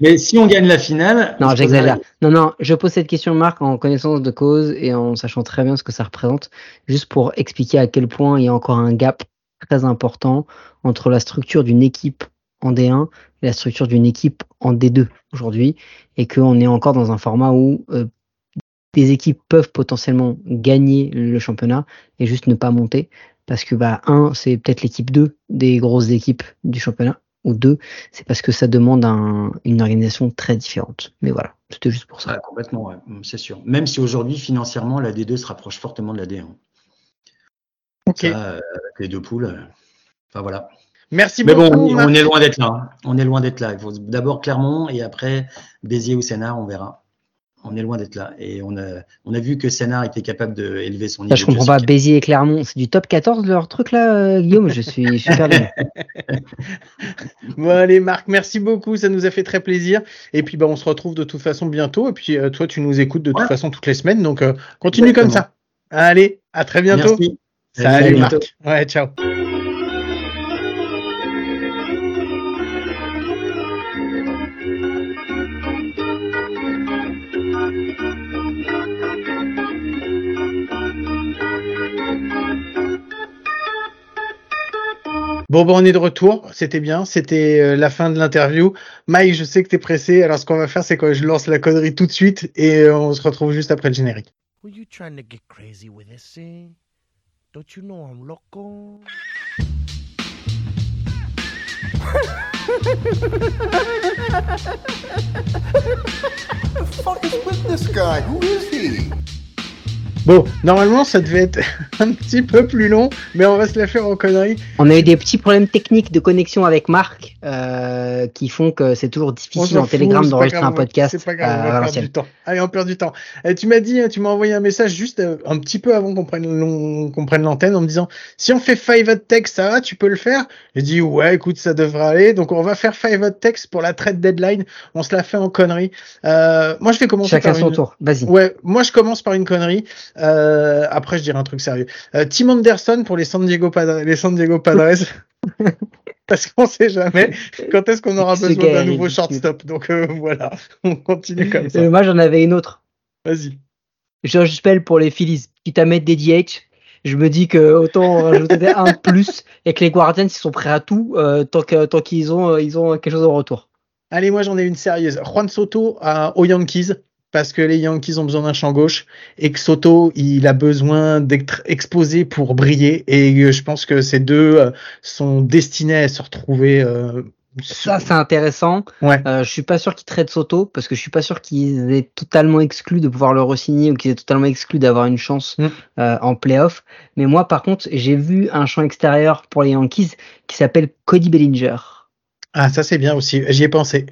Mais si on gagne la finale, on Non, j'exagère. Non, non, je pose cette question, Marc, en connaissance de cause et en sachant très bien ce que ça représente, juste pour expliquer à quel point il y a encore un gap très important entre la structure d'une équipe en D1 et la structure d'une équipe en D2 aujourd'hui, et qu'on est encore dans un format où euh, des équipes peuvent potentiellement gagner le championnat et juste ne pas monter, parce que bah un, c'est peut-être l'équipe 2 des grosses équipes du championnat, ou deux, c'est parce que ça demande un- une organisation très différente. Mais voilà, c'était juste pour ça. Complètement, ouais, c'est sûr. Même si aujourd'hui, financièrement, la D2 se rapproche fortement de la D1. Ça, euh, les deux poules. euh, Enfin voilà. Merci Mais bon, beaucoup. on, est loin d'être là. hein. On est loin d'être là. Il faut d'abord Clermont et après Béziers ou Sénart, on verra. On est loin d'être là. Et on a, on a vu que Sénart était capable d'élever son niveau. Je comprends pas. Béziers et Clermont, c'est du top 14 leur truc là, euh, Guillaume? Je suis super bien. Bon, allez, Marc, merci beaucoup. Ça nous a fait très plaisir. Et puis, bah, on se retrouve de toute façon bientôt. Et puis, euh, toi, tu nous écoutes de toute Ouais. façon toutes les semaines. Donc, euh, continue Exactement. comme ça. Allez, à très bientôt. Merci. Salut, Salut, Marc. Ouais, ciao. Bon, bon, on est de retour. C'était bien. C'était euh, la fin de l'interview. Mike, je sais que t'es pressé. Alors, ce qu'on va faire, c'est que je lance la connerie tout de suite et euh, on se retrouve juste après le générique. Were you trying to get crazy with this thing? Don't you know I'm loco? fuck is with this guy? Who is he? Bon, normalement, ça devait être un petit peu plus long, mais on va se la faire en connerie. On a eu des petits problèmes techniques de connexion avec Marc euh, qui font que c'est toujours difficile en fout, Telegram d'enregistrer un podcast C'est pas grave, euh, on perdre l'ancienne. du temps. Allez, on perd du temps. Euh, tu m'as dit, tu m'as envoyé un message juste euh, un petit peu avant qu'on prenne l'on- qu'on prenne l'antenne en me disant si on fait five hot text, ça va, tu peux le faire? J'ai dit ouais, écoute, ça devrait aller. Donc on va faire five hot text pour la trade deadline. On se la fait en connerie. Euh, moi, je vais commencer Chacun par son une... tour. Vas-y. Ouais, moi je commence par une connerie. Euh, après, je dirai un truc sérieux. Euh, Tim Anderson pour les San Diego Padres. Les San Diego Padres. Parce qu'on sait jamais quand est-ce qu'on aura besoin d'un nouveau shortstop. Donc euh, voilà, on continue comme ça. Moi, j'en avais une autre. Vas-y. George Spell pour les Phillies, quitte à mettre des DH. Je me dis que autant rajouter un plus et que les Guardians ils sont prêts à tout tant qu'ils ont ils ont quelque chose en retour. Allez, moi j'en ai une sérieuse. Juan Soto à, aux Yankees. Parce que les Yankees ont besoin d'un champ gauche et que Soto, il a besoin d'être exposé pour briller. Et euh, je pense que ces deux euh, sont destinés à se retrouver. euh, Ça c'est intéressant. Ouais. Euh, je suis pas sûr qu'ils traitent Soto parce que je suis pas sûr qu'ils aient totalement exclu de pouvoir le re-signer ou qu'ils aient totalement exclu d'avoir une chance Mm. euh, en playoff. Mais moi par contre j'ai vu un champ extérieur pour les Yankees qui s'appelle Cody Bellinger. Ah, ça c'est bien aussi. J'y ai pensé.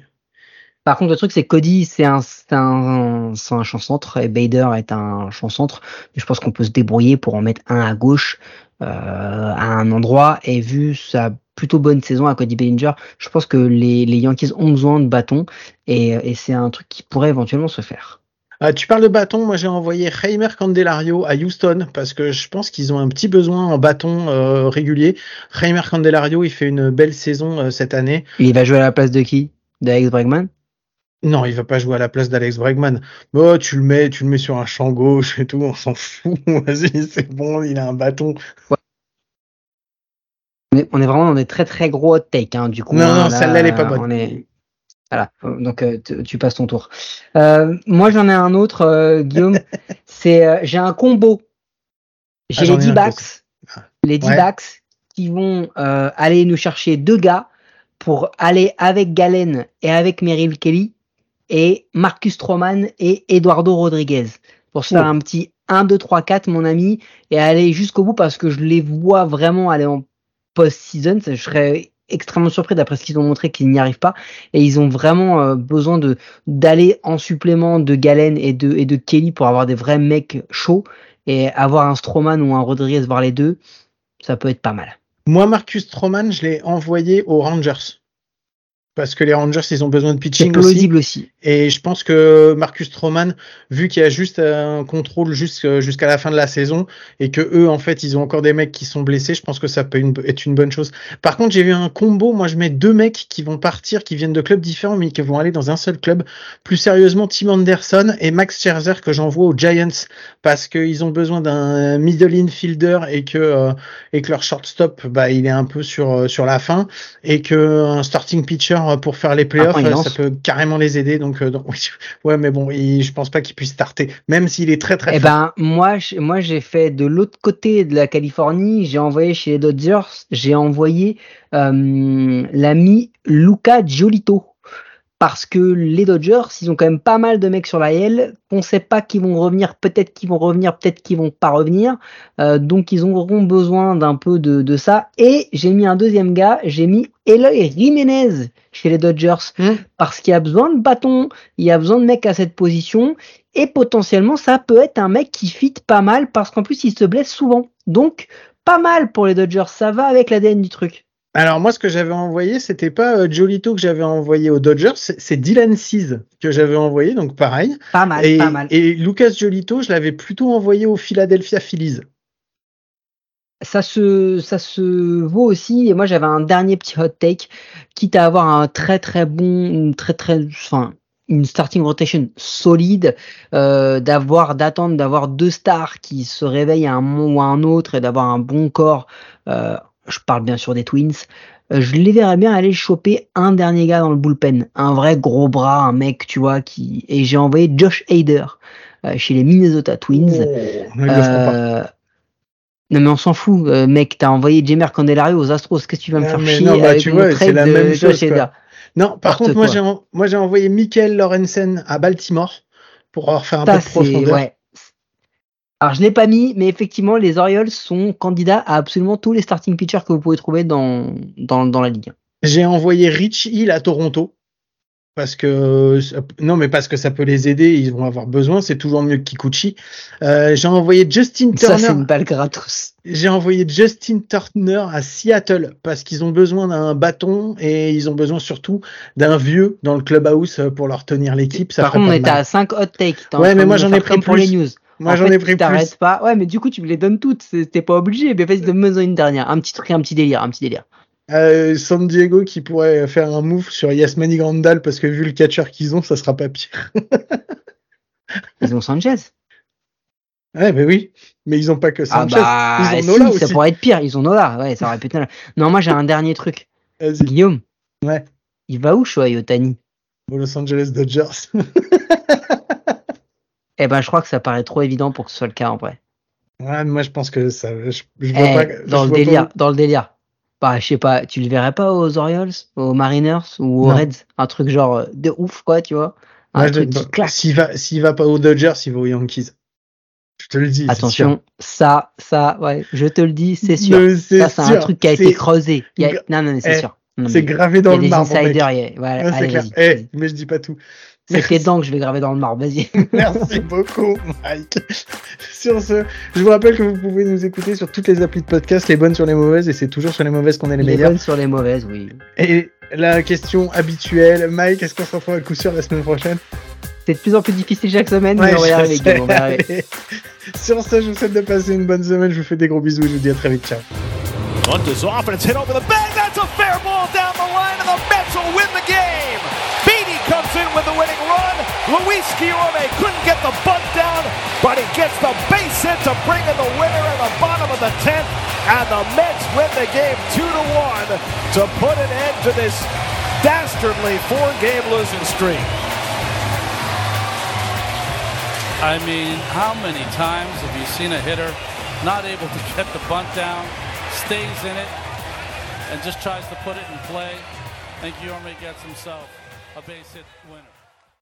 Par contre, le truc, c'est Cody, c'est un, un, un champ centre et Bader est un champ centre. Mais je pense qu'on peut se débrouiller pour en mettre un à gauche, euh, à un endroit. Et vu sa plutôt bonne saison à Cody Bellinger, je pense que les, les Yankees ont besoin de bâtons et, et c'est un truc qui pourrait éventuellement se faire. Ah, tu parles de bâton, moi j'ai envoyé Reimer Candelario à Houston parce que je pense qu'ils ont un petit besoin en bâton euh, régulier. Reimer Candelario, il fait une belle saison euh, cette année. Il va jouer à la place de qui? D'Alex Bregman? Non, il va pas jouer à la place d'Alex Bregman. Bon, tu le mets, tu le mets sur un champ gauche et tout, on s'en fout. Vas-y, c'est bon, il a un bâton. on est, on est vraiment dans des très très gros hot take, hein, du coup. Non, hein, non, là, celle-là, elle est pas bonne. On est... Voilà, donc euh, tu, tu passes ton tour. Euh, moi j'en ai un autre, euh, Guillaume. c'est j'ai un combo. J'ai Ah, j'en ai les un D-backs, les Ouais. D-backs qui vont aller nous chercher deux gars pour aller avec Galen et avec Meryl Kelly et Marcus Stroman et Eduardo Rodriguez pour se faire Oh. un petit 1, 2, 3, 4 mon ami et aller jusqu'au bout parce que je les vois vraiment aller en post-season. Je serais extrêmement surpris d'après ce qu'ils ont montré qu'ils n'y arrivent pas et ils ont vraiment euh, besoin de d'aller en supplément de Galen et de et de Kelly pour avoir des vrais mecs chauds et avoir un Stroman ou un Rodriguez voir les deux ça peut être pas mal Moi, Marcus Stroman, je l'ai envoyé aux Rangers. Parce que les Rangers, ils ont besoin de pitching aussi. plausible aussi, Et je pense que Marcus Stroman, vu qu'il y a juste un contrôle jusqu'- jusqu'à la fin de la saison et que eux, en fait, ils ont encore des mecs qui sont blessés, je pense que ça peut être une bonne chose. Par contre, j'ai vu un combo. Moi, je mets deux mecs qui vont partir, qui viennent de clubs différents, mais qui vont aller dans un seul club. Plus sérieusement, Tim Anderson et Max Scherzer que j'envoie aux Giants parce qu'ils ont besoin d'un middle infielder et que euh, et que leur shortstop, bah, il est un peu sur euh, sur la fin et que un starting pitcher euh, pour faire les playoffs, Après, il euh, ça peut carrément les aider. Donc, euh, donc oui, ouais, mais bon, il, je pense pas qu'il puisse starter, même s'il est très très Eh ben, moi, je- moi, j'ai fait de l'autre côté de la Californie. J'ai envoyé chez les Dodgers. J'ai envoyé euh, l'ami Luca Giolito. Parce que les Dodgers, ils ont quand même pas mal de mecs sur la L. On sait pas qu'ils vont revenir. Peut-être qu'ils vont revenir, peut-être qu'ils vont pas revenir. Euh, donc, ils auront besoin d'un peu de, de ça. Et j'ai mis un deuxième gars. J'ai mis Eloy Jiménez chez les Dodgers. Hmm. Parce qu'il y a besoin de bâtons. Il y a besoin de mecs à cette position. Et potentiellement, ça peut être un mec qui fit pas mal parce qu'en plus, il se blesse souvent. Donc, pas mal pour les Dodgers. Ça va avec l'ADN du truc. Alors moi, ce que j'avais envoyé, c'était pas euh, Jolito que j'avais envoyé aux Dodgers, c'est Dylan Cease que j'avais envoyé, donc pareil. Pas mal, et, pas mal. et Lucas Jolito, je l'avais plutôt envoyé au Philadelphia Phillies. Ça se, ça se vaut aussi. Et moi, j'avais un dernier petit hot take, quitte à avoir un très très bon, une très très, enfin, une starting rotation solide, euh, d'avoir, d'attendre d'avoir deux stars qui se réveillent à un moment ou à un autre et d'avoir un bon corps. Euh, je parle bien sûr des Twins. Euh, je les verrais bien aller choper un dernier gars dans le bullpen, un vrai gros bras, un mec, tu vois, qui. Et j'ai envoyé Josh Hader euh, chez les Minnesota Twins. Oh. Euh, Non mais on s'en fout, euh, mec, t'as envoyé Jamer Candelario aux Astros, qu'est-ce que tu vas me faire chier non, bah, avec tu mon vois, trade c'est la de même Josh chose, quoi. Hader? Non, par contre, moi j'ai en- moi j'ai envoyé Michael Lorenzen à Baltimore pour leur faire un peu Ça, de profondeur. ouais. Alors je l'ai pas mis, mais effectivement les Orioles sont candidats à absolument tous les starting pitchers que vous pouvez trouver dans, dans, dans la ligue. J'ai envoyé Rich Hill à Toronto parce que non, mais parce que ça peut les aider, ils vont avoir besoin. C'est toujours mieux que Kikuchi. Euh, j'ai envoyé Justin Ça c'est Turner. une balle gratos. J'ai envoyé Justin Turner à Seattle parce qu'ils ont besoin d'un bâton et ils ont besoin surtout d'un vieux dans le clubhouse pour leur tenir l'équipe. Par contre on était à 5 hot takes. Ouais, mais moi, j'en ai pris comme pour les plus. news. Moi En j'en ai pris tu t'arrêtes plus. pas. Ouais, mais du coup tu me les donnes toutes. T'es pas obligé. Mais vas-y, donne-moi une dernière. Un petit truc, un petit délire, un petit délire. Euh, San Diego qui pourrait faire un move sur Yasmani Grandal parce que vu le catcher qu'ils ont, ça sera pas pire. Ils ont Sanchez. Ouais, mais oui. Mais ils ont pas que Ah Sanchez. bah, ils ont si, Nola ça aussi. pourrait être pire. Ils ont Nola. Ouais, ça aurait pu être. Non, moi j'ai un dernier truc. Guillaume. Ouais. Il va où Shohei Otani Aux Los Angeles Dodgers. Eh ben, je crois que ça paraît trop évident pour que ce soit le cas en vrai. ouais, moi je pense que ça. Je, je vois Eh, pas. dans je le vois délire, pas- dans le délire. Bah, je sais pas, tu le verrais pas aux Orioles, aux Mariners ou aux Non. Reds, un truc genre euh, de ouf quoi, tu vois, un je- truc claque. S'il va, s'il va pas aux Dodgers, il va aux Yankees. Je te le dis. Attention, ça, ça, ouais, je te le dis, c'est sûr. Ça, c'est un truc qui a été creusé. Il a- Non, non, mais c'est Eh, sûr. C'est gravé dans a le marbre. mec. insiders. il y a- Voilà, Ouais, c'est allez, clair. Eh, mais je dis pas tout. C'est tes dents que je vais graver dans le marbre, vas-y. Merci beaucoup, Mike. sur ce, je vous rappelle que vous pouvez nous écouter sur toutes les applis de podcast, les bonnes sur les mauvaises, et c'est toujours sur les mauvaises qu'on est les Il est meilleurs. bonne sur les mauvaises, oui. Et la question habituelle, Mike, est-ce qu'on se retrouve à coup sûr la semaine prochaine? C'est de plus en plus difficile chaque semaine, mais on va y arriver, sais. Guillaume, on va y arriver. Allez. Sur ce, je vous souhaite de passer une bonne semaine, je vous fais des gros bisous et je vous dis à très vite, ciao. Luis Guillorme couldn't get the bunt down, but he gets the base hit to bring in the winner in the bottom of the 10th. And the Mets win the game 2 to 1 to put an end to this dastardly four game losing streak. I mean, how many times have you seen a hitter not able to get the bunt down, stays in it, and just tries to put it in play? And Guillorme gets himself a base hit winner.